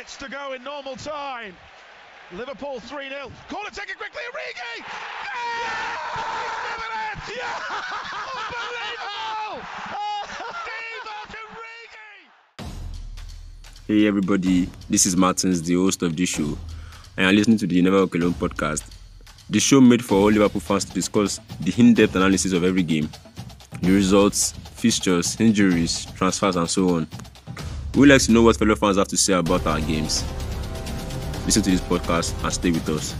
minutes to go in normal time. Liverpool 3 0. Corner taken quickly, Origi! Yeah! Given it! Unbelievable! Hey everybody, this is Martins, the host of this show, and you're listening to the Never Walk Alone podcast. The show made for all Liverpool fans to discuss the in-depth analysis of every game, the results, fixtures, injuries, transfers, and so on. We like to know what fellow fans have to say about our games. Listen to this podcast and stay with us.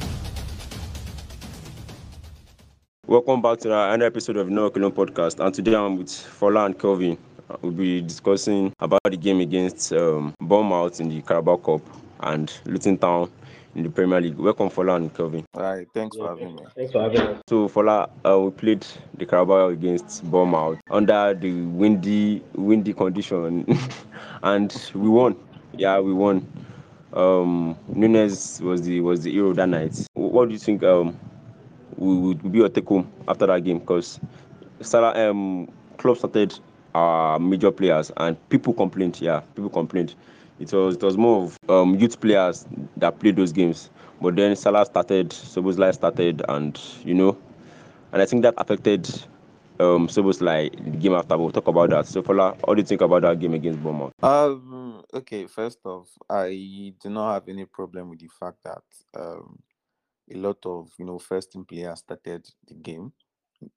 Welcome back to another episode of No Alone podcast, and today I'm with Fola and Kelvin. We'll be discussing about the game against um, Bournemouth in the Carabao Cup and Luton Town in the Premier League. Welcome, Fola and Kelvin. All right, thanks for having me. Thanks for having us. So, Fola, uh, we played the Carabao against Bournemouth under the windy, windy condition, and we won. Yeah, we won. Um, Nunez was the was the hero that night. What do you think? Um, we would be your take home after that game? Because Salah, um, Klopp started our major players and people complained. Yeah, people complained. It was it was more of um, youth players that played those games. But then Salah started, Szoboszlai started, and you know, and I think that affected um, Szoboszlai the game after. We'll talk about that. So, Fola, what do you think about that game against Bournemouth? Um, okay, first off, I do not have any problem with the fact that um, a lot of you know first team players started the game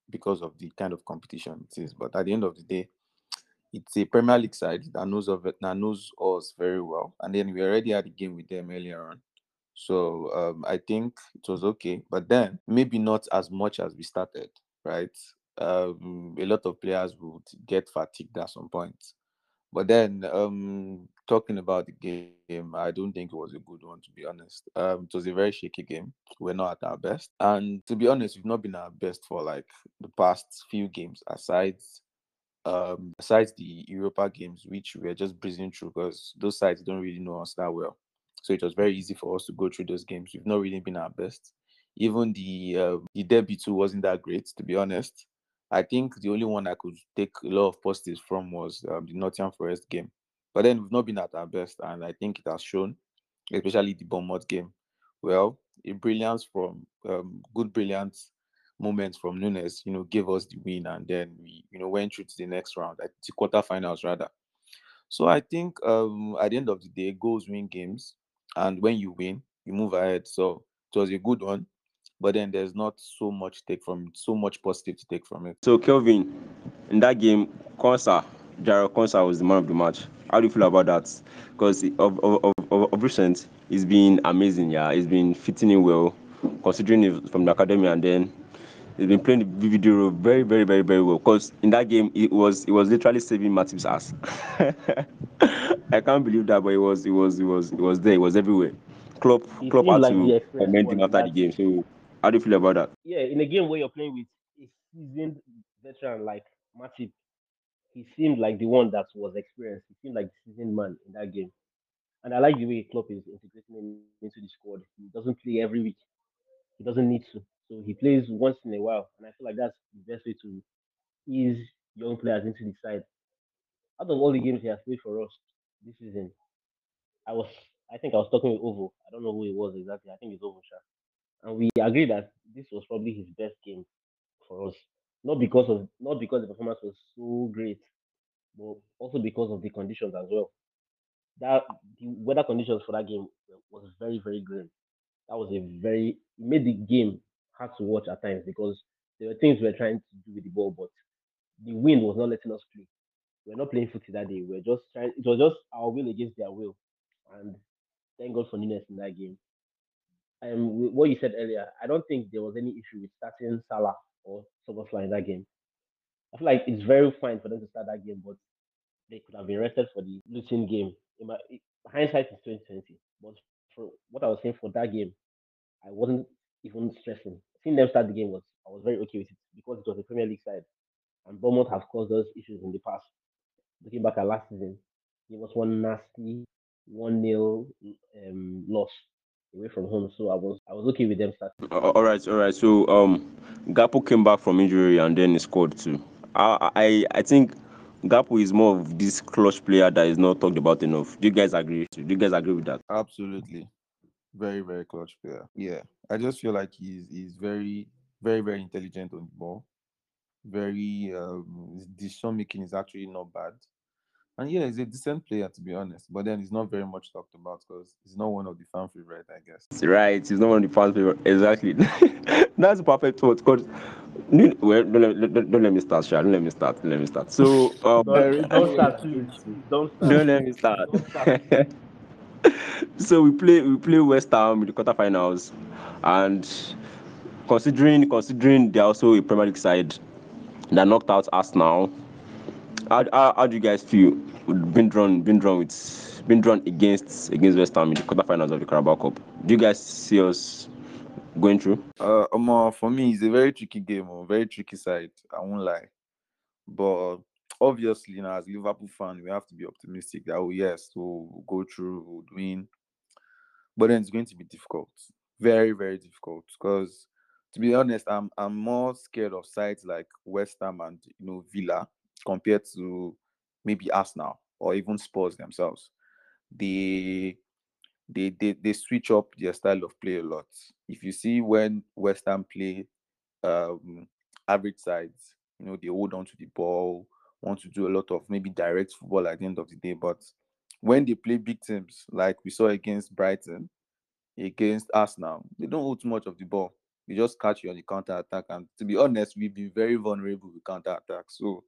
because of the kind of competition it is. But at the end of the day, it's a Premier League side that knows of it, that knows us very well, and then we already had a game with them earlier on. So um, I think it was okay, but then maybe not as much as we started, right? Um, a lot of players would get fatigued at some point. But then, um, talking about the game, I don't think it was a good one to be honest. Um, it was a very shaky game. We're not at our best, and to be honest, we've not been at our best for like the past few games. Aside, um, besides the Europa games, which we are just breezing through because those sides don't really know us that well. So it was very easy for us to go through those games. We've not really been our best. Even the uh, the debut too wasn't that great, to be honest. I think the only one I could take a lot of positives from was um, the Nottingham Forest game. But then we've not been at our best, and I think it has shown, especially the Bournemouth game. Well, a brilliance from um, good brilliance moments from Nunez, you know, gave us the win, and then we, you know, went through to the next round, at the quarterfinals rather. So I think um, at the end of the day, goals win games, and when you win, you move ahead. So it was a good one, but then there's not so much take from it, so much positive to take from it. So, Kelvin, in that game, Quansah, Jarell Quansah was the man of the match. How do you feel about that? Because of, of, of, of recent, he's been amazing. Yeah, he's been fitting in well, considering from the academy, and then he's been playing the video role very, very, very, very well. Because in that game, it was it was literally saving Matip's ass. I can't believe that, but it was it was it was it was there. It was everywhere. Klopp Klopp had like to comment him after the game. So, how do you feel about that? Yeah, in a game where you're playing with a seasoned veteran like Matip, he seemed like the one that was experienced. He seemed like the seasoned man in that game. And I like the way Klopp is integrating him into the squad. He doesn't play every week. He doesn't need to. So he plays once in a while. And I feel like that's the best way to ease young players into the side. Out of all the games he has played for us this season, I was I think I was talking with Ovo. I don't know who it was exactly. I think it's Ovo Sha. And we agreed that this was probably his best game for us. Not because of not because the performance was so great, but also because of the conditions as well. That the weather conditions for that game was very, very grim. That was a very made the game hard to watch at times because there were things we were trying to do with the ball, but the wind was not letting us play. We were not playing footy that day. We were just trying it was just our will against their will. And thank God for Nunez in that game. Um, what you said earlier, I don't think there was any issue with starting Salah or Szoboszlai in that game. I feel like it's very fine for them to start that game, but they could have been rested for the Luton game. In my hindsight is twenty twenty, but for what I was saying for that game, I wasn't even stressing. Seeing them start the game was I was very okay with it because it was a Premier League side, and Bournemouth have caused us issues in the past. Looking back at last season, it was one nasty one nil um, loss away from home, so I was I was okay with them starting. All right, all right. So, um, Gakpo came back from injury and then he scored too. I, I, I think Gakpo is more of this clutch player that is not talked about enough. Do you guys agree? Do you guys agree with that? Absolutely. Very, very clutch player. Yeah. I just feel like he's he's very, very, very intelligent on the ball. Very um his decision making is actually not bad. And yeah, he's a decent player to be honest. But then he's not very much talked about because he's not one of the fan favorite, I guess. Right, he's not one of the fan favorite. Exactly. That's the perfect word. Because well, don't, let- don't, don't let me start, Sha. Don't let me start. Don't let me start. So um, Don't, don't start. Don't start. don't let me start. So we play we play West Ham in the quarterfinals, and considering considering they're also a Premier League side that knocked out Arsenal, how, how, how do you guys feel? Been drawn been drawn with been drawn against against West Ham in the quarterfinals of the Carabao Cup. Do you guys see us going through? Uh Omo, for me, it's a very tricky game, or very tricky side. I won't lie. But obviously, you know, as Liverpool fan, we have to be optimistic that oh yes, we'll go through, we'll win. But then it's going to be difficult. Very, very difficult. Because to be honest, I'm I'm more scared of sides like West Ham and you know Villa compared to maybe Arsenal or even Spurs themselves. They they they, they switch up their style of play a lot. If you see when West Ham play um average sides, you know, they hold on to the ball, want to do a lot of maybe direct football at the end of the day. But when they play big teams, like we saw against Brighton, against Arsenal, they don't hold too much of the ball. They just catch you on the counter attack. And to be honest, we've been very vulnerable with counter attack. So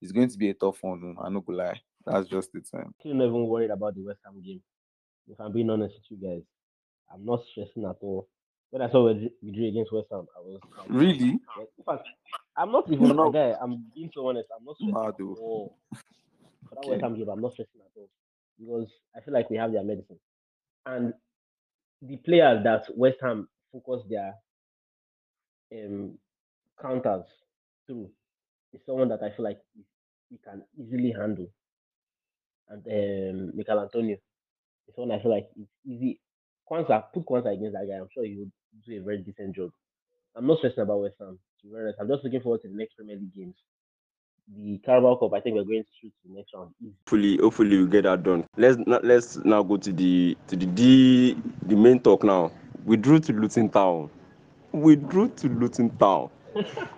it's going to be a tough one. oh, I'm not gonna lie. That's just it. Um, I'm not even worried about the West Ham game. If I'm being honest with you guys, I'm not stressing at all. When I saw drew- we drew against West Ham, I was like, really? in fact, I'm not even No. a guy. I'm being so honest. I'm not stressing Mad, at oh. all. For that Okay. West Ham game, I'm not stressing at all because I feel like we have their medicine. And the players that West Ham focus their um, counters through is someone that I feel like we- we can easily handle. And um, Michael Antonio is someone I feel like it's easy. Quansah, put Quansah against that guy. I'm sure he would do a very decent job. I'm not stressing about West Ham. To be honest, I'm just looking forward to the next Premier League games. The Carabao Cup, I think we're going through to the next round. Hopefully, hopefully we get that done. Let's not, let's now go to the to the the, the main talk now. We drew to Luton Town. We drew to Luton Town.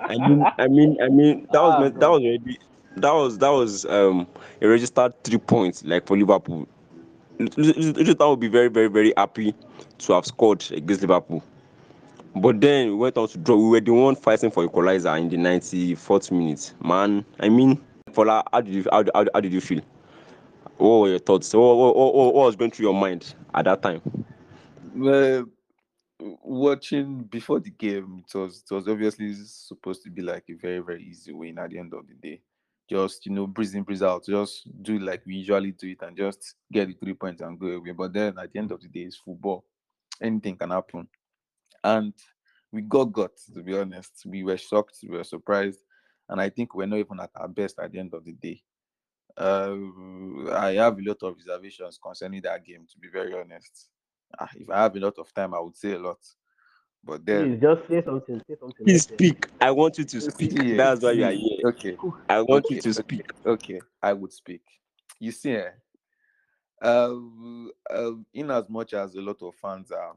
I mean, I mean, I mean, that was Ah, that was already that was that was um a registered three points like for Liverpool. Luton Town would be very very very happy to have scored against Liverpool. But then we went out to draw. We were the one fighting for equalizer in the 94th minute. Man, I mean, Fola, how did you how, how, how did you feel? What were your thoughts? What, what, what, what was going through your mind at that time? Watching before the game, it was it was obviously supposed to be like a very very easy win at the end of the day. Just you know, breeze in, breeze out. Just do like we usually do it and just get the three points and go away. But then at the end of the day, it's football. Anything can happen, and we got got to be honest. We were shocked. We were surprised, and I think we're not even at our best at the end of the day. Uh, I have a lot of reservations concerning that game. To be very honest, Ah, if I have a lot of time, I would say a lot. But then, Please just say something. Say something. Please let's hear. speak. I want you to speak. See, That's why you are here. Okay, I want you to speak. okay. I would speak. You see, eh, um, um, in as much as a lot of fans are,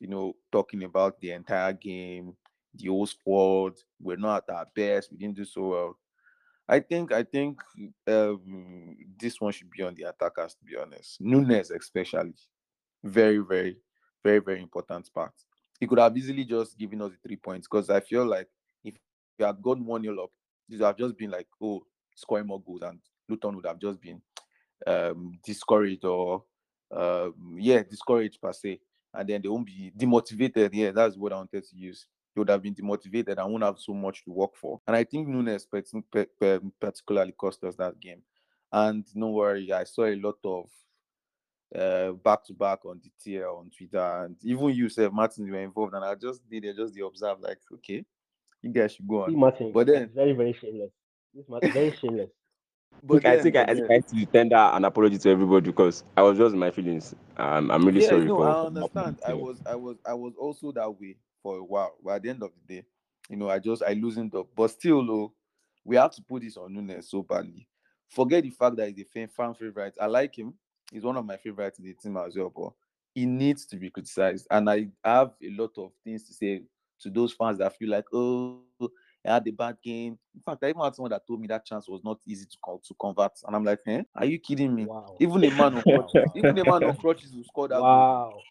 you know, talking about the entire game, the whole squad, we're not at our best, we didn't do so well. I think, I think, um, this one should be on the attackers. To be honest, Nunez especially, very, very, very, very important part. He could have easily just given us the three points because I feel like if we had gone one 0 up, this would have just been like, oh, scoring more goals, and Luton would have just been um discouraged or um yeah, discouraged per se. And then they won't be demotivated. Yeah, that's what I wanted to use. They would have been demotivated and won't have so much to work for. And I think Nunez pat- pa- pa- particularly cost us that game. And no worry, I saw a lot of uh back to back on the tier on Twitter and even you said Martin you were involved and I just did it just the observe like okay you guys should go See, on Martin, but then it's very, very shameless. This Martin, very shameless. But I think I, but I think I need to tender an apology to everybody because I was just in my feelings. Um, I'm really yeah, sorry no, for. I understand. I was, I was, I was also that way for a while. But at the end of the day, you know, I just I loosened up. But still, though, we have to put this on Nunez so badly. forget the fact that he's a fan, fan favorite. I like him. He's one of my favorites in the team as well, but he needs to be criticized. And I have a lot of things to say to those fans that feel like, oh, I had a bad game. In fact, I even had someone that told me that chance was not easy to call, to convert, and I'm like, eh, are you kidding me? Wow. Even a man of crutches, even a man of crutches who scored that goal.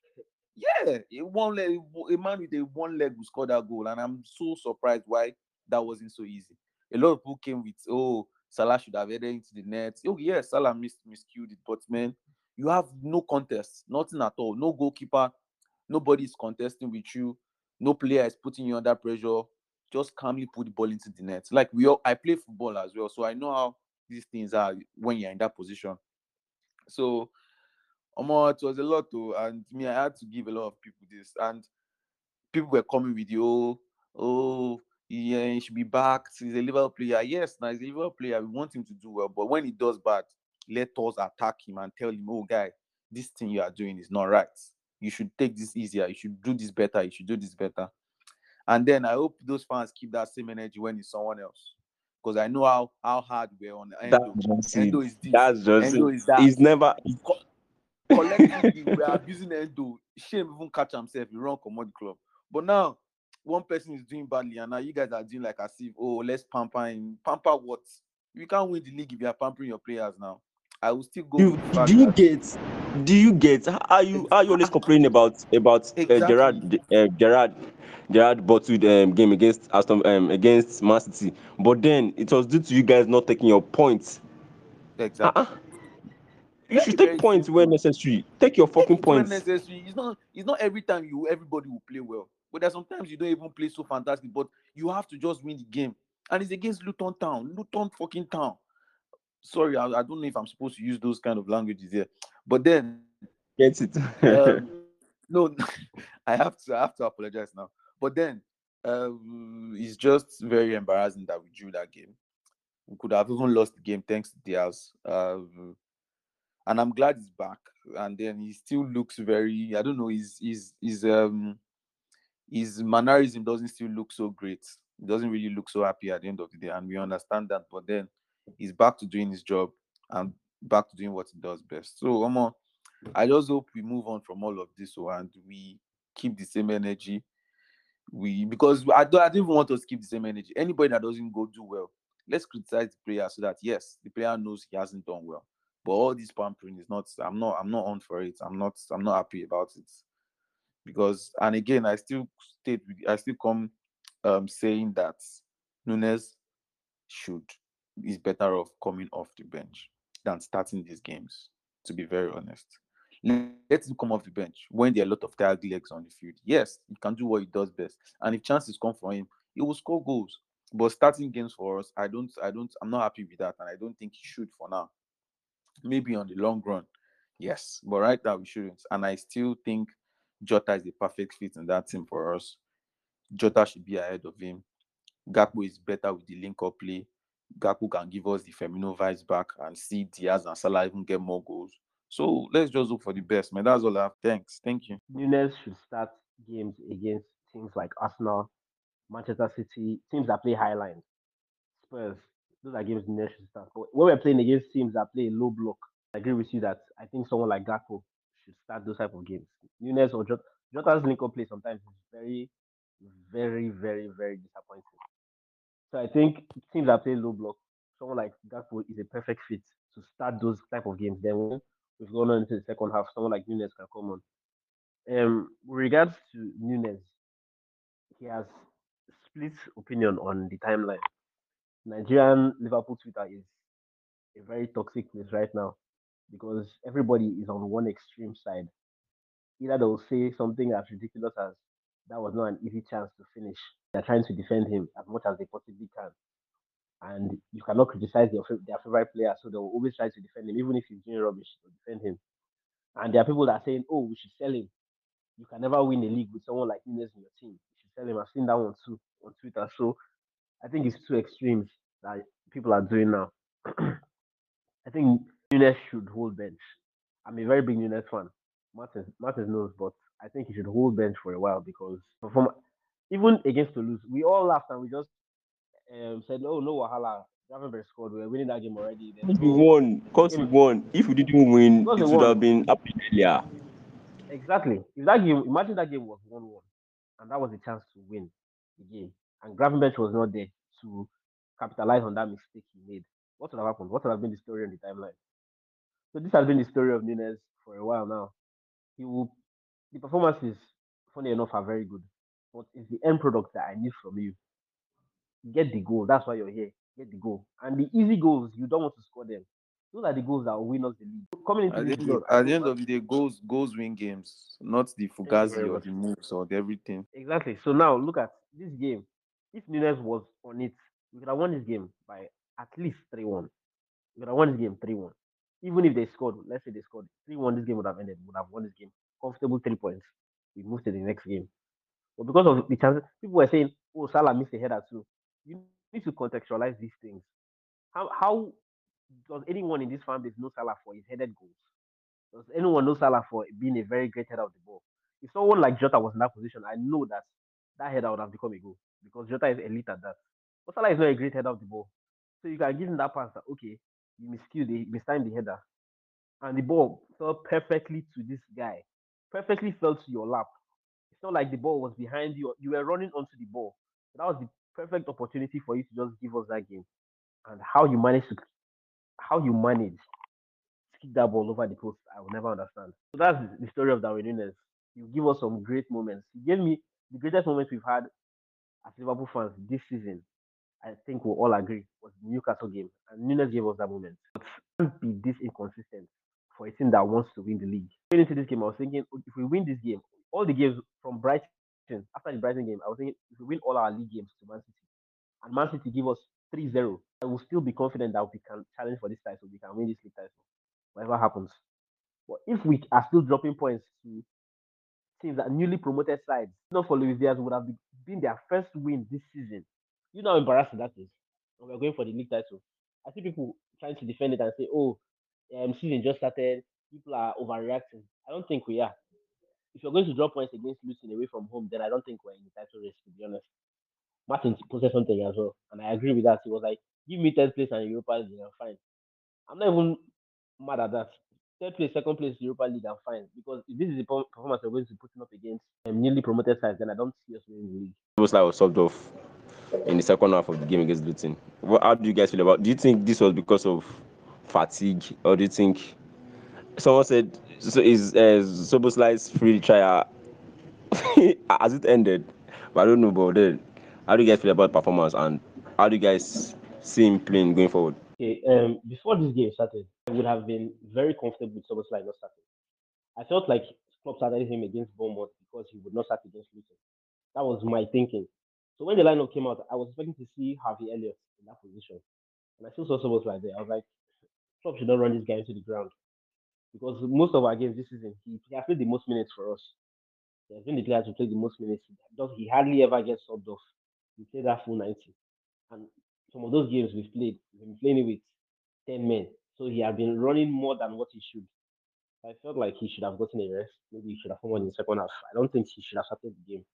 Yeah, a one leg, a man with a one leg who scored that goal, and I'm so surprised why that wasn't so easy. A lot of people came with, oh, Salah should have headed into the net. Oh, yes, Salah missed miscued it, but man, you have no contest, nothing at all. No goalkeeper, nobody is contesting with you, no player is putting you under pressure. Just calmly put the ball into the net. Like we all, I play football as well, so I know how these things are when you're in that position. So, Omo, it was a lot too, and me, I had to give a lot of people this, and people were coming with you, oh, oh, yeah, he should be back. He's a Liverpool player. Yes, now he's a Liverpool player. We want him to do well, but when he does bad, let us attack him and tell him, oh, guy, this thing you are doing is not right. You should take this easier. You should do this better. You should do this better. And then I hope those fans keep that same energy when it's someone else. Because I know how how hard we're on Endo. That's just Endo is this. That's just Endo it. is that. He's never. Co- collectively, we are abusing Endo. Shame even catch himself. He run commodity club. But now, one person is doing badly, and now you guys are doing like as if, oh, let's pamper him. Pamper what? You can't win the league if you are pampering your players now. I will still go with fact do you get? Do you get? Are you? Are you always complaining about about uh. Gerrard uh, Gerrard Gerrard bottled um, game against Aston um, against Man City, but then it was due to you guys not taking your points. Exactly. Uh-uh. You should take points where necessary. Take your fucking points. necessary. It's not. It's not every time you everybody will play well. But there's sometimes you don't even play so fantastic. But you have to just win the game, and it's against Luton Town. Luton fucking Town. Sorry, I, I don't know if I'm supposed to use those kind of languages here. But then Get it? um, no, I have to I have to apologize now. But then um, it's just very embarrassing that we drew that game. We could have even lost the game thanks to Diaz. Um, and I'm glad he's back. And then he still looks very I don't know, his his his um his mannerism doesn't still look so great. He doesn't really look so happy at the end of the day, and we understand that. But then he's back to doing his job and back to doing what he does best. So Omo, I just hope we move on from all of this and we keep the same energy. We because I don't I don't even want us to keep the same energy. Anybody that doesn't go do well, let's criticize the player so that yes, the player knows he hasn't done well. But all this pampering is not. I'm not. I'm not on for it. I'm not. I'm not happy about it because. And again, I still state I still come um saying that Nunez should is better off coming off the bench than starting these games. To be very honest, let him come off the bench when there are a lot of tired legs on the field. Yes, he can do what he does best, and if chances come for him, he will score goals. But starting games for us, I don't. I don't. I'm not happy with that, and I don't think he should for now maybe on the long run, yes, but right now we shouldn't. And I still think Jota is the perfect fit in that team for us. Jota should be ahead of him. Gakpo is better with the link up play. Gakpo can give us the Firmino vibes back and see Diaz and Salah even get more goals. So let's just look for the best, man. That's all I have. Thanks. Thank you. Nunez should start games against teams like Arsenal, Manchester City, teams that play high line. Spurs, those are games Nunez should start. But when we're playing against teams that play low block, I agree with you that I think someone like Gakpo should start those type of games. Nunez or Jota, Jota's link up play sometimes is very, very, very, very disappointing. So I think teams that play low block, someone like Gakpo is a perfect fit to start those type of games. Then we've gone on into the second half, someone like Nunez can come on. Um, with regards to Nunez, he has split opinion on the timeline. Nigerian Liverpool Twitter is a very toxic place right now because everybody is on one extreme side. Either they'll say something as ridiculous as that was not an easy chance to finish. They're trying to defend him as much as they possibly can. And you cannot criticize their, their favorite player, so they'll always try to defend him, even if he's doing rubbish, they'll defend him. And there are people that are saying, oh, we should sell him. You can never win a league with someone like Nunez in your team. You should sell him. I've seen that one too on Twitter. So I think it's two extremes that people are doing now. I think Nunez should hold bench. I'm a very big Nunez fan. Martin, Martin knows, but I think he should hold bench for a while because even against Toulouse, we all laughed and we just um, said, "Oh no, Wahala, Gravenberch scored. We're winning that game already. Then we won. Because we won. If we didn't win, it would won. have been happened earlier. Exactly. If that game, imagine that game was one-one, and that was a chance to win the game, and Gravenberch was not there to capitalize on that mistake he made. What would have happened? What would have been the story on the timeline? So this has been the story of Nunez for a while now. He will. The performances, funny enough, are very good, but it's the end product that I need from you. Get the goal. That's why you're here. Get the goal. And the easy goals, you don't want to score them. Those are the goals that will win us the league. Coming into At the, end of, at the end of the day, goals goals win games, not the fugazi or the moves or the everything. Exactly. So now look at this game. If Nunez was on it, we could have won this game by at least 3 1. We could have won this game 3 1. Even if they scored, let's say they scored 3 1, this game would have ended. We would have won this game. Comfortable three points. We moved to the next game. But because of the chances, people were saying, oh, Salah missed a header too. You need to contextualize these things. How, how does anyone in this fan base know Salah for his headed goals? Does anyone know Salah for being a very great header of the ball? If someone like Jota was in that position, I know that that header would have become a goal because Jota is elite at that. But Salah is not a great header of the ball. So you can give him that pass that, okay, you miscued the, mistimed the header. And the ball fell perfectly to this guy. Perfectly fell to your lap. It's not like the ball was behind you. You were running onto the ball. So that was the perfect opportunity for you to just give us that game. And how you managed to, how you managed to kick that ball over the post, I will never understand. So that's the story of Darwin Nunez. You give us some great moments. He gave me the greatest moments we've had as Liverpool fans this season. I think we'll all agree was the Newcastle game, and Nunez gave us that moment. But can't be this inconsistent for a team that wants to win the league. Going into this game, I was thinking "Oh, if we win this game, all the games from Brighton after the Brighton game, I was thinking if we win all our league games to Man City, and Man City give us 3-0, I will still be confident that we can challenge for this title, we can win this league title, whatever happens. But if we are still dropping points to teams that newly promoted sides, not for Luis Diaz would have been- their first win this season. You know how embarrassing that is. And we're going for the league title. I see people trying to defend it and say, "Oh, um, season just started. People are overreacting." I don't think we are. If you're going to drop points against Luton away from home, then I don't think we're in the title race. To be honest, Martin posted something as well, and I agree with that. He was like, "Give me third place and Europa League, I'm fine." I'm not even mad at that. Third place, second place, Europa League, I'm fine because if this is the performance we're going to be putting up against um, newly promoted sides, then I don't see us winning the league. It was like was subbed off in the second half of the game against Luton. What, how do you guys feel about? Do you think this was because of fatigue, or do you think someone said so? Is uh, Szoboszlai's free trial has it ended? But I don't know. about it. how do you guys feel about performance, and how do you guys see him playing going forward? Okay, um, before this game started, I would have been very comfortable with Szoboszlai not starting. I felt like Klopp started him against Bournemouth because he would not start against Luton. That was my thinking. So when the lineup came out, I was expecting to see Harvey Elliott in that position, and I still saw Szoboszlai there. I was like, Klopp should not run this guy into the ground because most of our games this season, he, has played the most minutes for us. He has been the player to play the most minutes. He, hardly ever gets subbed off. He played that full 90. And some of those games we've played, we've been playing with 10 men. So he had been running more than what he should. I felt like he should have gotten a rest. Maybe he should have come on in the second half. I don't think he should have started the game.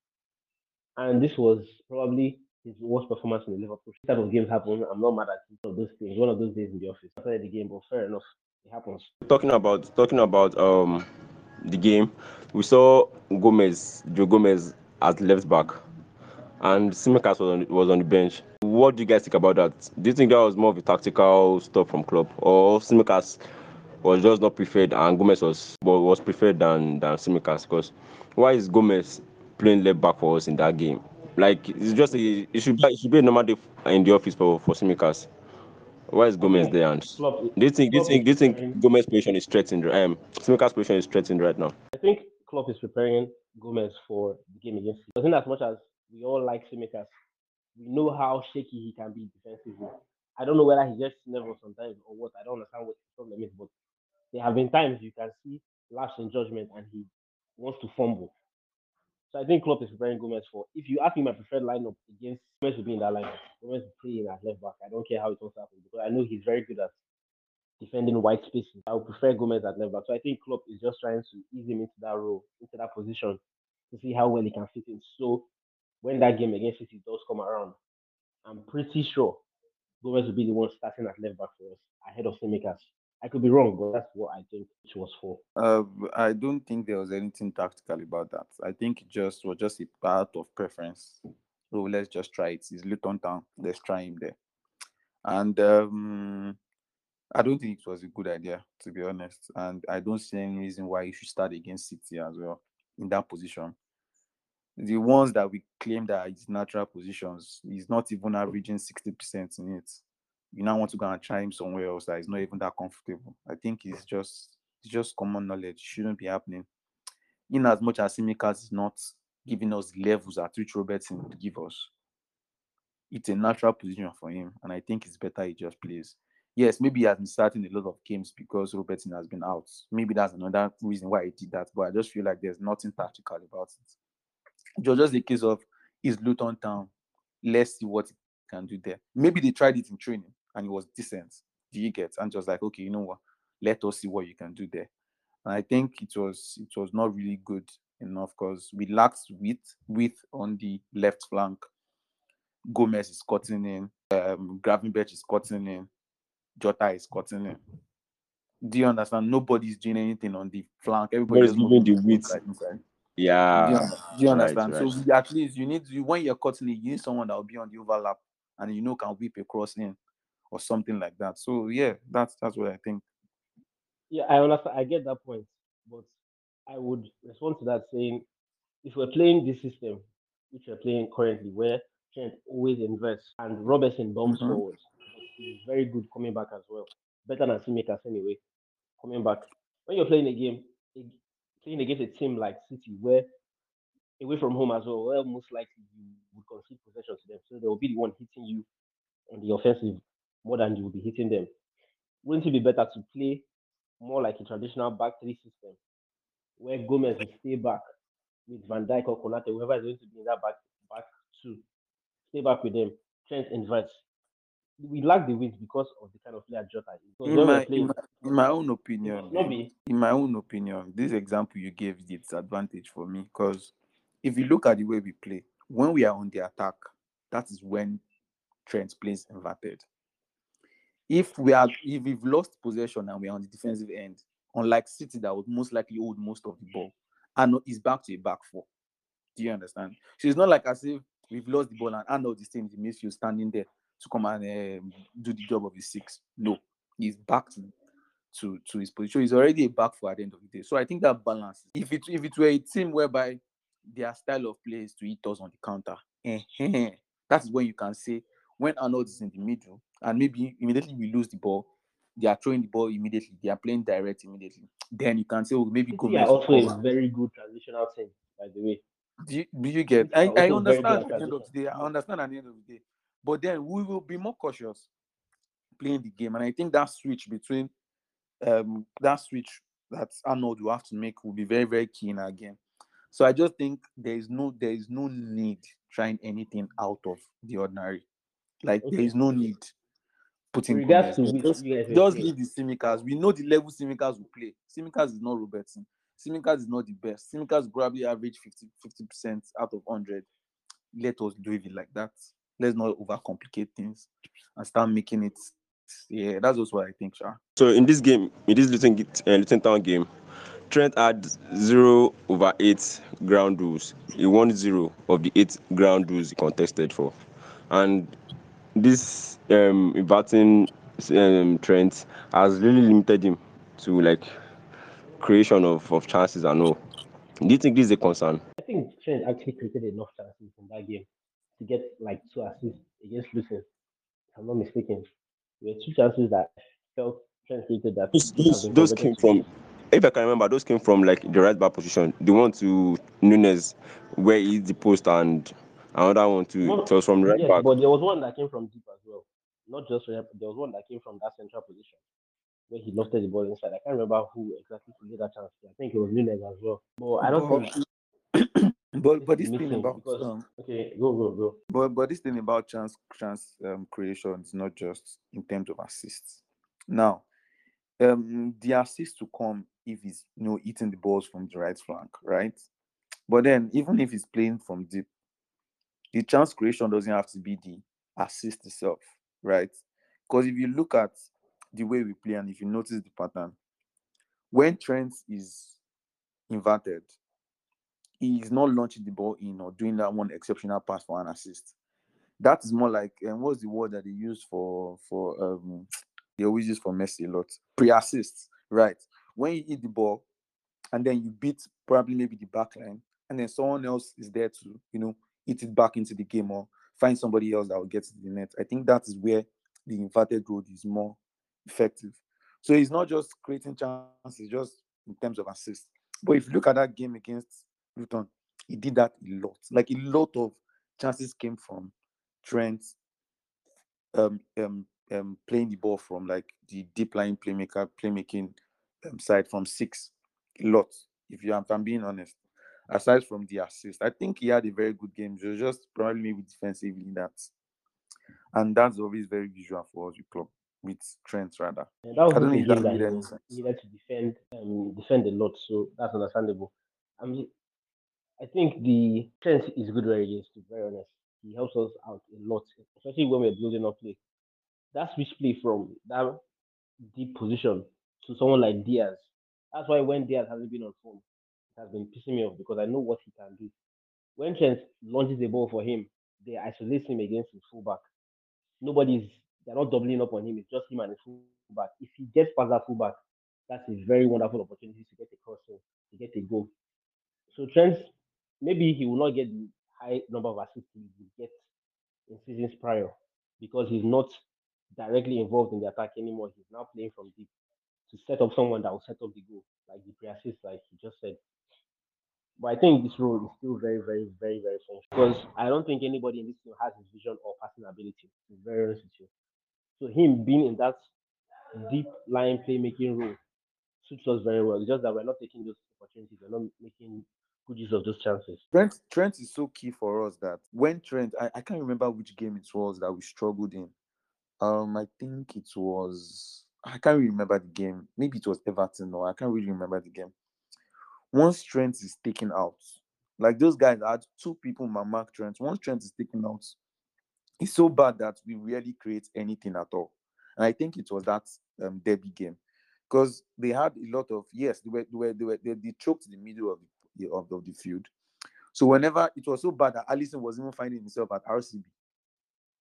And this was probably his worst performance in the Liverpool. This type of games happen. I'm not mad at. One of those things. One of those days in the office. I started the game, but fair enough. It happens. Talking about talking about um the game, we saw Gomez, Joe Gomez as left back, and Tsimikas was on was on the bench. What do you guys think about that? Do you think that was more of a tactical stuff from Klopp, or Tsimikas was just not preferred and Gomez was was preferred than than Tsimikas? Because why is Gomez playing left back for us in that game? Like it's just a, it should be it should be a normal day in the office for for Tsimikas. Why is Gomez think there? And Klopp- do you think do you think do you think Gomez's position is threatened? Um, Tsimikas' position is threatened right now. I think Klopp is preparing Gomez for the game against. City. In as much as we all like Tsimikas, we know how shaky he can be defensively. I don't know whether he just nervous sometimes or what. I don't understand what his problem is, but there have been times you can see lapse in judgment and he wants to fumble. So I think Klopp is preparing Gomez for. If you ask me my preferred lineup against Gomez will be in that lineup. Gomez will play in at left back. I don't care how it turns out because I know he's very good at defending white spaces. I would prefer Gomez at left back. So I think Klopp is just trying to ease him into that role, into that position, to see how well he can fit in. So when that game against City does come around, I'm pretty sure Gomez will be the one starting at left back for us ahead of Tsimikas. I could be wrong, but that's what I think it was for. Uh, I don't think there was anything tactical about that. I think it just was just a part of preference. So let's just try it. It's Luton Town. Let's try him there. And um, I don't think it was a good idea, to be honest. And I don't see any reason why you should start against City as well in that position. The ones that we claim that it's natural positions, he's not even averaging 60% in it you now want to go and try him somewhere else that is not even that comfortable. I think it's just it's just common knowledge. It shouldn't be happening. In as much as Tsimikas is not giving us levels at which Robertson would give us, it's a natural position for him, and I think it's better he just plays. Yes, maybe he has been starting a lot of games because Robertson has been out. Maybe that's another reason why he did that. But I just feel like there's nothing tactical about it. It just a case of is Luton Town. Let's see what he can do there. Maybe they tried it in training and it was decent. Do you get? And just like, okay, you know what? Let us see what you can do there. And I think it was it was not really good enough because we lacked width width on the left flank. Gomez is cutting in, um, Gravenberch is cutting in, Jota is cutting in. Do you understand? Nobody's doing anything on the flank. Everybody's moving the width. Yeah. Do you, do you understand? Right, right. So at least you need you, when you're cutting it, you need someone that will be on the overlap and you know can whip across in or something like that. So yeah, that's that's what I think. Yeah, I understand. I get that point, but I would respond to that saying, if we're playing this system, which we're playing currently, where Trent always inverts and Robertson bombs mm-hmm. forward, he's very good coming back as well. Better than Tsimikas anyway, coming back. When you're playing a game, playing against a team like City, where away from home as well, well, most likely you would concede possession to them, so they will be the one hitting you on the offensive more than you will be hitting them. Wouldn't it be better to play more like a traditional back three system where Gomez will stay back with Van Dijk or Konate, whoever is going to be in that back back two, stay back with them, Trent inverts. We lack the width because of the kind of player Jota is. In my, in, my, in my own opinion, in my own opinion, this example you gave is advantage for me because if you look at the way we play, when we are on the attack, that is when Trent plays inverted if we are if we've lost possession and we're on the defensive end, unlike City that would most likely hold most of the ball, and is back to a back four. Do you understand? So it's not like as if we've lost the ball and Arnold is in the midfield standing there to come and um, do the job of his six. No, he's back to, to to his position. He's already a back four at the end of the day. So I think that balance. If it if it were a team whereby their style of play is to eat us on the counter, eh, eh, eh, that's when you can say when Arnold is in the middle, and maybe immediately we lose the ball, they are throwing the ball immediately, they are playing direct immediately. Then you can say, oh, maybe Gomez. Yeah, also a very good transitional team, by the way. Do you, do you get? I, I understand at the end of the day. I understand at the end of the day. But then we will be more cautious playing the game. And I think that switch between um that switch that Arnold will have to make will be very, very key in our game. So I just think there is no there is no need trying anything out of the ordinary. Like okay. there is no need putting. Regards to just, just leave the Tsimikas. We know the level Tsimikas will play. Tsimikas is not Robertson. Tsimikas is not the best. Tsimikas probably average 50 percent out of hundred. Let us do it like that. Let's not overcomplicate things and start making it. Yeah, that's also what I think, Sha. So in this game, in this Luton, uh, Luton Town game, Trent had zero over eight ground duels. He won zero of the eight ground duels he contested for, and this um inverting um, trend has really limited him to like creation of, of chances and all. Do you think this is a concern? I think Trent actually created enough chances in that game to get like two assists against Luton. If I'm not mistaken. There were two chances that felt Trent created that. Those, those, those came from, if I can remember, those came from like the right back position. The one to Nunez, where he's the post and Another one too. No, it was from right yes, back. But there was one that came from deep as well. Not just there was one that came from that central position where he lofted the ball inside. I can't remember who exactly to get that chance. I think it was Nunez as well. But I don't think. but but this thing about because, um, okay, go go go. But but this thing about chance chance um, creation is not just in terms of assists. Now, um, the assist to come if he's you know eating the balls from the right flank, right? But then even if he's playing from deep, the chance creation doesn't have to be the assist itself, right? Because if you look at the way we play and if you notice the pattern, when Trent is inverted, he is not launching the ball in or doing that one exceptional pass for an assist. That is more like and um, what's the word that they use for for um they always use for Messi a lot pre-assist, right? When you hit the ball and then you beat probably maybe the back line, and then someone else is there to you know hit it back into the game or find somebody else that will get to the net. I think that is where the inverted road is more effective. So it's not just creating chances, just in terms of assists. But if you look at that game against Luton, he did that a lot. Like a lot of chances came from Trent um, um, um, playing the ball from like the deep line playmaker, playmaking um, side from six. A lot, if you if I'm being honest. Aside from the assist, I think he had a very good game. Was just probably maybe defensively that, and that's always very visual for us with club with Trent rather. And that was the game that, that he needed to defend um, defend a lot, so that's understandable. I mean, I think the Trent is good where he is. To be very honest, he helps us out a lot, especially when we're building up play. That switch play from that deep position to someone like Diaz. That's why when Diaz hasn't been on form, has been pissing me off because I know what he can do. When Trent launches the ball for him, they isolate him against his fullback. Nobody's they're not doubling up on him. It's just him and his fullback. If he gets past that fullback, that's a very wonderful opportunity to get a crossing, to get a goal. So Trent, maybe he will not get the high number of assists he will get in seasons prior because he's not directly involved in the attack anymore. He's now playing from deep to set up someone that will set up the goal, like the pre-assist, like he just said. But I think this role is still very, very, very, very essential because I don't think anybody in this team has his vision or passing ability. To be very honest with you. So him being in that deep line playmaking role suits us very well. It's just that we're not taking those opportunities. We're not making good use of those chances. Trent Trent is so key for us that when Trent, I, I can't remember which game it was that we struggled in. Um, I think it was I can't remember the game. Maybe it was Everton or I can't really remember the game. Once Trent is taken out, like those guys had two people my mark Trent. One Trent is taken out, it's so bad that we rarely create anything at all. And I think it was that um, Derby game because they had a lot of yes, they were they were they, were, they, they choked the middle of the of, of the field. So whenever it was so bad that Alisson was even finding himself at RCB,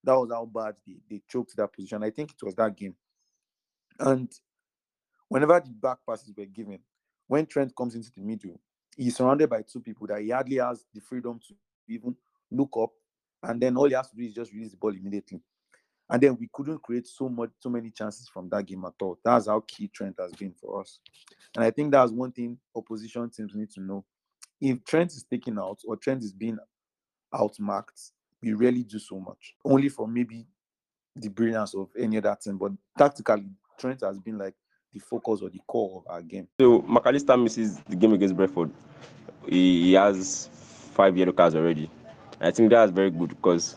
that was how bad they, they choked that position. I think it was that game. And whenever the back passes were given, when Trent comes into the middle, he's surrounded by two people that he hardly has the freedom to even look up and then all he has to do is just release the ball immediately. And then we couldn't create so much, so many chances from that game at all. That's how key Trent has been for us. And I think that's one thing opposition teams need to know. If Trent is taken out or Trent is being outmarked, we really do so much. Only for maybe the brilliance of any other team, but tactically, Trent has been like the focus or the core of our game. So Mac Allister misses the game against Brentford. He, he has five yellow cards already. I think that's very good because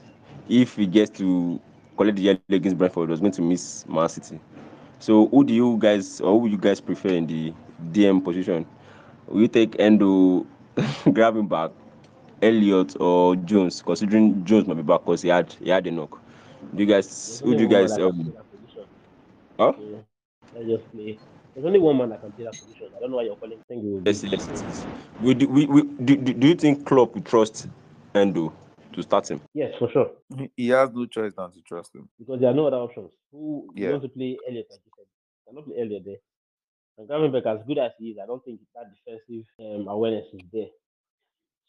if he gets to collect the yellow against Brentford, he was going to miss Man City. So who do you guys or who do you guys prefer in the DM position? Will you take Endo grabbing back, Elliott or Jones? Considering Jones might be back because he had he had a knock. Do you guys who do you guys um huh? Let's just play. There's only one man that can play that position. I don't know why you're calling. Thank you. Yes, yes, yes. We do, we, we, do, do you think Klopp will trust Endo to start him. Yes, for sure. He has no choice than to trust him. Because there are no other options. Who yeah. want to play Elliott, like you said? Cannot play Elliott there. And Gravenberch, as good as he is, I don't think that defensive um, awareness is there.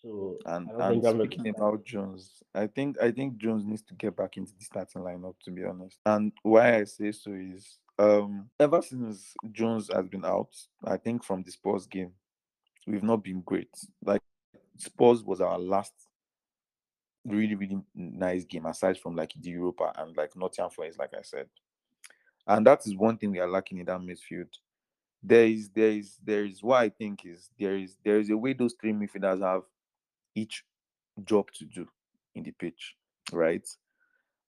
So and, and speaking about Jones, I think I think Jones needs to get back into the starting lineup to be honest. And why I say so is um ever since Jones has been out, I think from the Spurs game, we've not been great. Like Spurs was our last really, really nice game aside from like the Europa and like Nottingham Forest, like I said. And that is one thing we are lacking in that midfield. There is, there is, there is what I think is there is there is a way those three midfielders have each job to do in the pitch, right?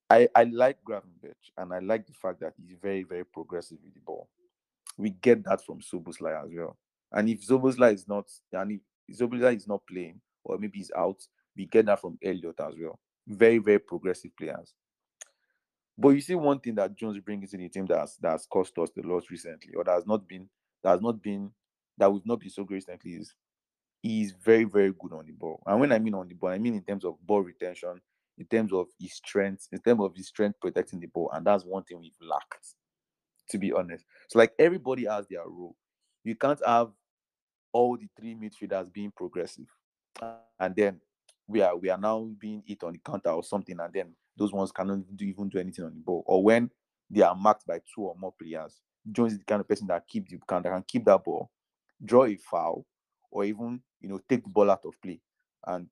I, I like Gravenberch and I like the fact that he's very, very progressive with the ball. We get that from Szoboszlai as well. And if Szoboszlai is not, and if Szoboszlai is not playing, or maybe he's out, we get that from Elliott as well. Very, very progressive players. But you see one thing that Jones brings into the team that's that's cost us the loss recently, or that has not been that has not been that we've not been so great recently is he's very, very good on the ball. And when I mean on the ball, I mean in terms of ball retention, in terms of his strength, in terms of his strength protecting the ball. And that's one thing we've lacked, to be honest. So, like everybody has their role. You can't have all the three midfielders being progressive. And then we are we are now being hit on the counter or something, and then those ones cannot do, even do anything on the ball. Or when they are marked by two or more players, Jones is the kind of person that keep the can, that can keep that ball, draw a foul, or even you know take the ball out of play and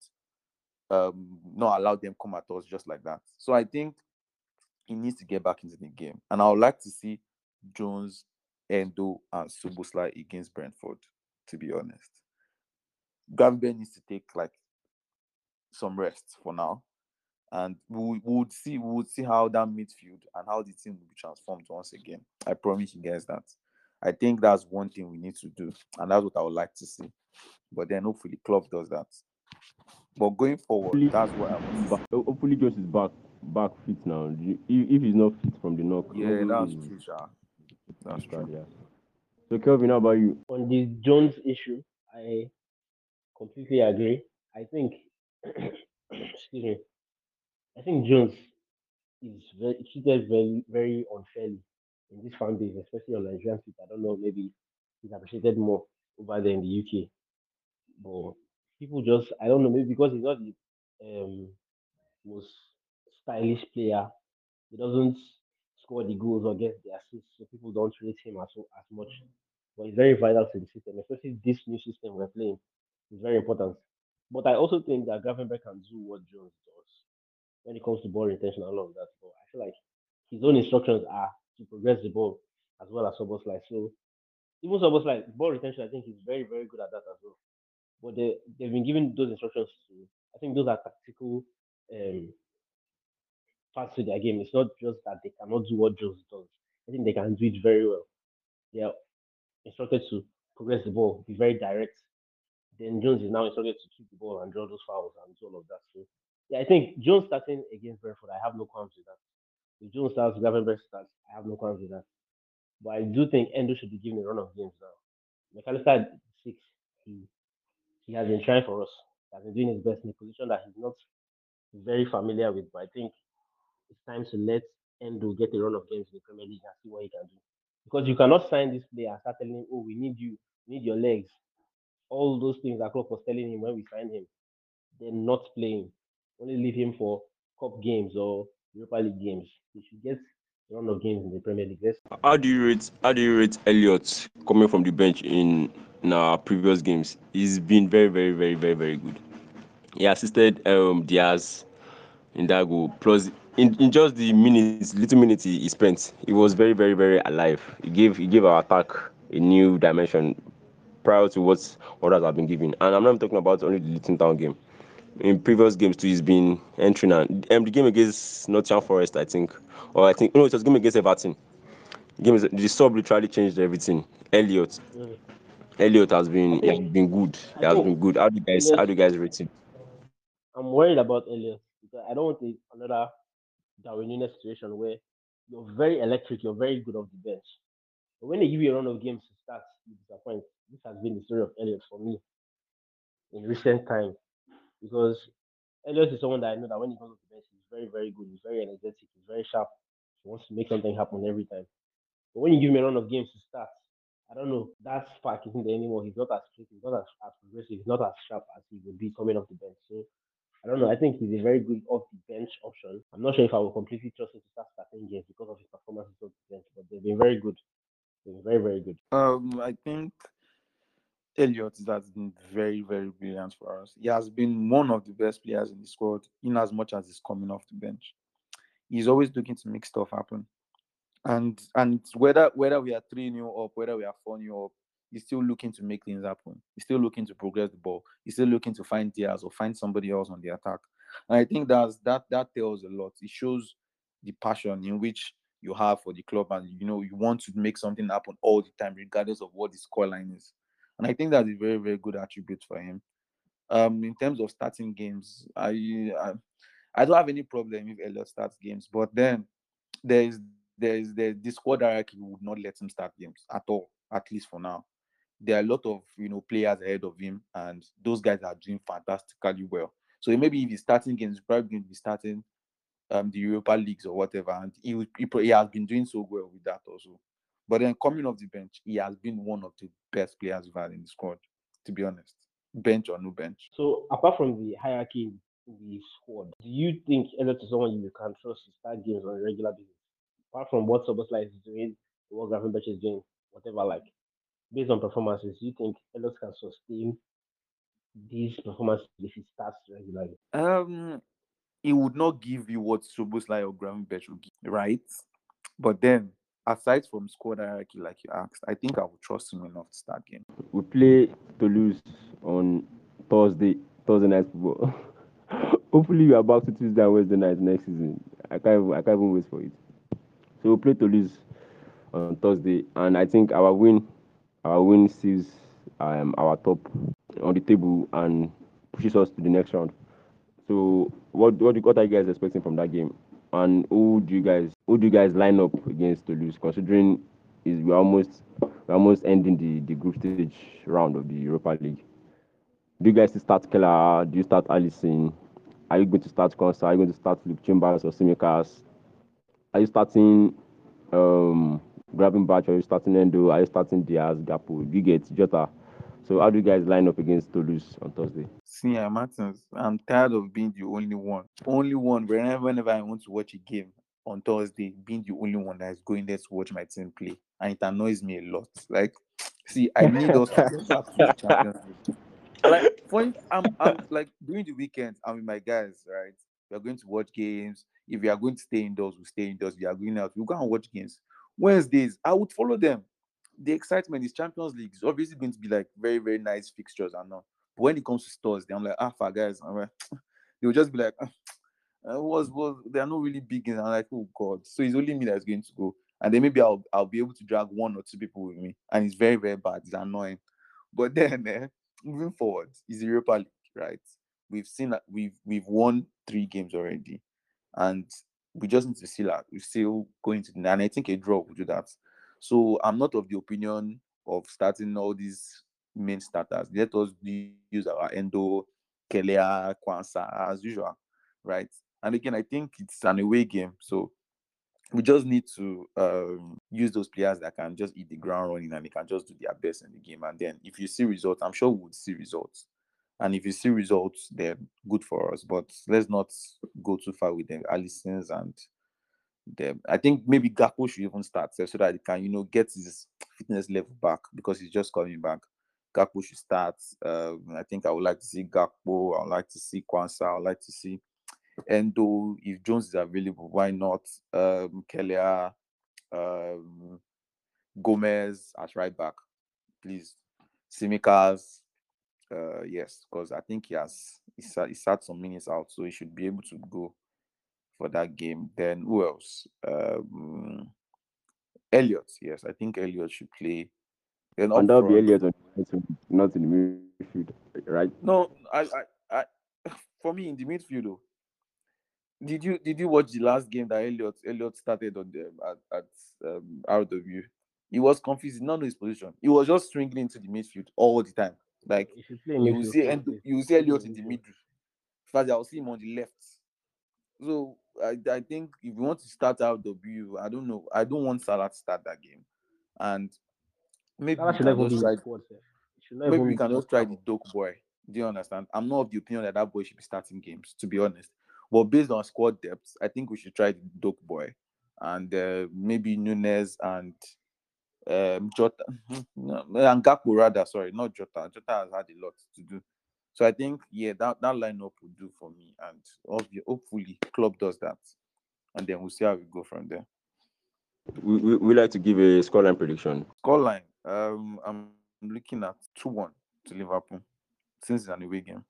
um not allow them come at us just like that. So I think he needs to get back into the game, and I would like to see Jones, Endo, and Szoboszlai against Brentford. To be honest, Gravenberch needs to take like some rest for now, and we would see we would see how that midfield and how the team will be transformed once again. I promise you guys that. I think that's one thing we need to do, and that's what I would like to see. But then hopefully club does that. But going forward, hopefully, that's what I want. Back, hopefully, Jones is back back fit now. If he's not fit from the knock, yeah, that's true, Sha. That's true. Yeah. So Kelvin, how about you? On the Jones issue, I completely agree. I think, excuse me, I think Jones is very treated very very unfairly in this fan base, especially on Nigerian feet. I don't know, maybe he's appreciated more over there in the UK. But people just, I don't know, maybe because he's not the um, most stylish player, he doesn't score the goals or get the assists, so people don't rate him as, as much. But he's very vital to the system, especially this new system we're playing. It's very important. But I also think that Gravenberch can do what Jones does when it comes to ball retention and all of that. But I feel like his own instructions are to progress the ball as well as Szoboszlai. So even Szoboszlai, ball retention, I think he's very, very good at that as well. But they, they've been given those instructions to, I think those are tactical um, parts to their game. It's not just that they cannot do what Jones does. I think they can do it very well. They are instructed to progress the ball, be very direct. Then Jones is now instructed to keep the ball and draw those fouls and do all of that. So yeah, I think Jones starting against Brentford, I have no qualms with that. If Jones starts, Gravenberch starts, I have no qualms with that. But I do think Endo should be given a run of games now. Mac Allister six, he he has been trying for us. He has been doing his best in a position that he's not very familiar with. But I think it's time to let Endo get a run of games in the Premier League and see what he can do. Because you cannot sign this player and start telling him, oh, we need you, we need your legs. All those things that Klopp was telling him when we signed him, they're not playing. Only leave him for cup games or Europa League games. He should get a run of games in the Premier League. How do you rate how do you rate Elliott coming from the bench in in our previous games? He's been very, very, very, very, very good. He assisted um Diaz in that goal. Plus in, in just the minutes, little minutes he, spent, he was very, very, very alive. He gave he gave our attack a new dimension prior to what others have been given. And I'm not talking about only the Luton Town game in previous games too, he's been entering and um, the game against Nottingham Forest, I think, or I think no, it was game against Everton. The game is, the sub literally changed everything. Elliott. Elliott has been has been good. He has been good. How do you guys how do you guys rate him? I'm worried about Elliott because I don't want another Darwin Núñez situation where you're very electric, you're very good off the bench. But when they give you a run of games to start, you disappoint. This has been the story of Elliott for me in recent times because Elliott is someone that I know that when he comes off the bench, he's very, very good. He's very energetic. He's very sharp. He wants to make something happen every time. But when you give him a run of games to start, I don't know, that spark isn't there anymore. He's not as quick, he's not as, as progressive, he's not as sharp as he would be coming off the bench. So I don't know. I think he's a very good off the bench option. I'm not sure if I will completely trust him to start starting games because of his performances off the bench, but they've been very good. They've been very, very good. Um, I think Elliott has been very, very brilliant for us. He has been one of the best players in the squad, in as much as he's coming off the bench. He's always looking to make stuff happen. And and whether whether we are 3 new up, whether we are 4 new up, he's still looking to make things happen. He's still looking to progress the ball. He's still looking to find Diaz or find somebody else on the attack. And I think that's that that tells a lot. It shows the passion in which you have for the club and you know you want to make something happen all the time, regardless of what the scoreline is. And I think that's a very, very good attribute for him. Um, in terms of starting games, I, I, I don't have any problem if Elliott starts games, but then there is there is there the squad hierarchy would not let him start games at all, at least for now. There are a lot of you know players ahead of him, and those guys are doing fantastically well. So maybe if he's starting games, probably going to be starting um the Europa leagues or whatever, and he, will- he he has been doing so well with that also. But then coming off the bench, he has been one of the best players we've had in the squad, to be honest. Bench or no bench. So apart from the hierarchy in the squad, do you think Elliott is someone you can trust to start games on a regular basis? Apart from what Szoboszlai is doing, what Gravenberch is doing, whatever, like based on performances, do you think Elliott can sustain these performances if he starts regularly? Um, he would not give you what Szoboszlai or Gravenberch would give, right? But then, aside from squad hierarchy, like you asked, I think I would trust him enough to start game. We play Toulouse on Thursday, Thursday night football. Hopefully, we are back to Tuesday and Wednesday night next season. I can't, I can't even wait for it. So we play Toulouse on Thursday, and I think our win, our win sees um, our top on the table and pushes us to the next round. So, what what what are you guys expecting from that game? And who do you guys who do you guys line up against Toulouse? Considering is we're almost we're almost ending the, the group stage round of the Europa League. Do you guys start Kelleher? Do you start Alisson? Are you going to start Quansah? Are you going to start Luke Chambers or Tsimikas? Are you starting um Gravenberch? Are you starting Endo? Are you starting Diaz, Gakpo? Do you get Jota? So how do you guys line up against Toulouse on Thursday? See, uh, Martins, I'm tired of being the only one. Only one. Whenever, whenever I want to watch a game on Thursday, being the only one that is going there to watch my team play, and it annoys me a lot. Like, see, I need us to get back to the Champions League. Like, for, I'm, I'm like during the weekend, I'm with my guys, right? We are going to watch games. If we are going to stay indoors, we stay indoors. If we are going out, we go and watch games. Wednesdays, I would follow them. The excitement is Champions League. It's obviously going to be like very, very nice fixtures and all. But when it comes to stores, I'm like, ah, fuck, guys, like, they will just be like, ah, uh, was was they are not really big, and I'm like, oh god. So it's only me that's going to go, and then maybe I'll I'll be able to drag one or two people with me, and it's very very bad. It's annoying. But then eh, moving forward, is Europa League, right? We've seen that we've we've won three games already, and we just need to see that we're still going to, and I think a draw will do that. So I'm not of the opinion of starting all these main starters. Let us use our Endo, Kelleher, Quansah as usual, right? And again, I think it's an away game, so we just need to um, use those players that can just hit the ground running and they can just do their best in the game. And then if you see results, I'm sure we would see results. And if you see results, then good for us. But let's not go too far with them. Alisson's and them. I think maybe Gakpo should even start so that he can, you know, get his fitness level back because he's just coming back. Gakpo should start. Um, I think I would like to see Gakpo. I would like to see Quansah. I would like to see Endo. If Jones is available, why not? Um, um, Gomez as right back, please. Tsimikas, uh, yes, because I think he has he sat, he sat some minutes out, so he should be able to go for that game. Then who else? Um, Elliott, yes, I think Elliott should play. Then And that'll be Elliott on not in the midfield, right? No, I, I, I, for me in the midfield, though. Did you did you watch the last game that Elliott Elliott started on the at, at um, RW? He was confused, he did not know his position. He was just swinging into the midfield all the time. Like you will see Endo- you will see Elliott in the middle. In fact, I will see him on the left. So I, I think if you want to start RW, I don't know. I don't want Salah to start that game, and maybe Salah we should can not just be try the squad, sef. He should not maybe we can just try the dope boy. Do you understand? I'm not of the opinion that that boy should be starting games, to be honest. But based on squad depth, I think we should try the dope boy, and uh, maybe Nunez and um, Jota no, and Gakpo rather. Sorry, not Jota. Jota has had a lot to do. So I think yeah, that that lineup would do for me, and hopefully club does that, and then we'll see how we go from there. We, we, we like to give a scoreline prediction. Scoreline, um, I'm looking at two one to Liverpool, since it's an away game.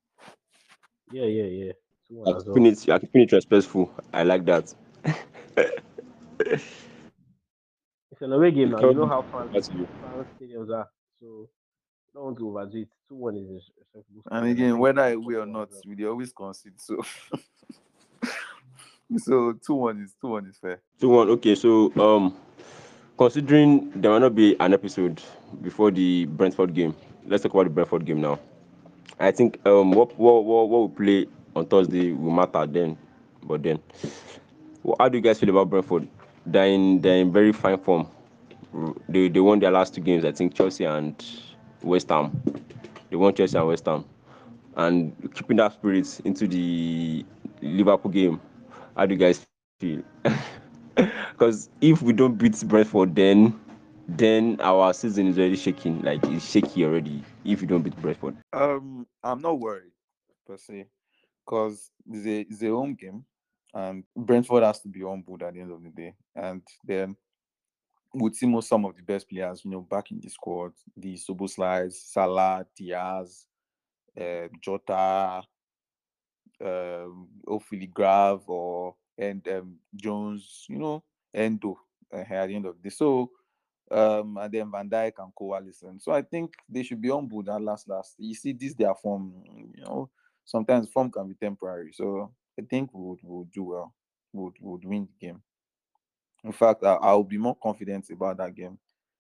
Yeah, yeah, yeah. Two I one as keeping well. it, I keeping it respectful. I like that. It's an away game now. You know how fans fans stadiums are. So don't want to overdo it. Two one is a respectable And and again, whether it's away or not, we dey always concede. So So two one is two one is fair. Two one. Okay, so um, considering there might not be an episode before the Brentford game, let's talk about the Brentford game now. I think um, what what what, what we play on Thursday will matter then, but then, how do you guys feel about Brentford? They're in they're in very fine form. They they won their last two games. I think Chelsea and West Ham. They won Chelsea and West Ham, and keeping that spirit into the Liverpool game. How do you guys feel? Because if we don't beat Brentford, then then our season is already shaking. Like it's shaky already. If we don't beat Brentford. Um, I'm not worried per se, because it's a it's a home game, and Brentford has to be humbled at the end of the day. And then with Timo, some of the best players, you know, back in the squad, the Szoboszlais, Salah, Diaz, uh, Jota, um, hopefully Grav or and um, Jones, you know, Endo uh, at the end of the day. So um, and then Van Dijk and Coalison. So I think they should be humbled at last last. You see, this their form, you know, sometimes form can be temporary. So I think we would, we would do well. We would, we would win the game. In fact, I, I'll be more confident about that game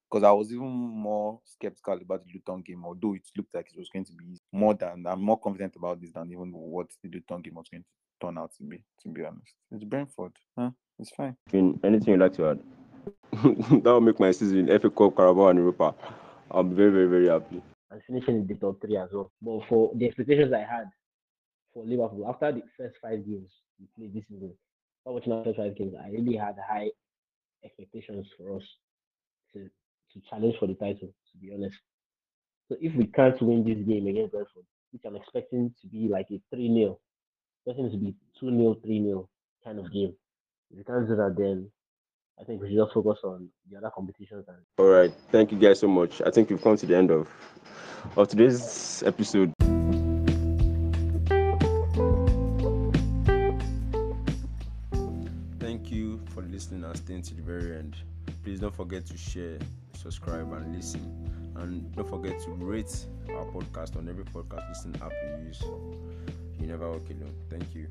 because I was even more skeptical about the Luton game, although it looked like it was going to be easy. more than I'm more confident about this than even what the Luton game was going to turn out to be. To be honest, it's Brentford, huh? It's fine. Anything anything you'd like to add? that will make my season FA Cup, Carabao, and Europa. I'm very very very happy. and finishing in the top three as well. But for the expectations I had for Liverpool after the first five games we played this season, after watching first five games, I really had high expectations for us to to challenge for the title. To be honest, so if we can't win this game against Brentford, which I'm expecting to be like a three 0 expecting to be two 0 three 0 kind of game. If we can't do that, then I think we should just focus on the other competitions and All right, thank you guys so much. I think we've come to the end of of today's episode. Listening and staying to the very end. Please don't forget to share, subscribe, and listen. And don't forget to rate our podcast on every podcast listening app you use. You never walk alone. Thank you.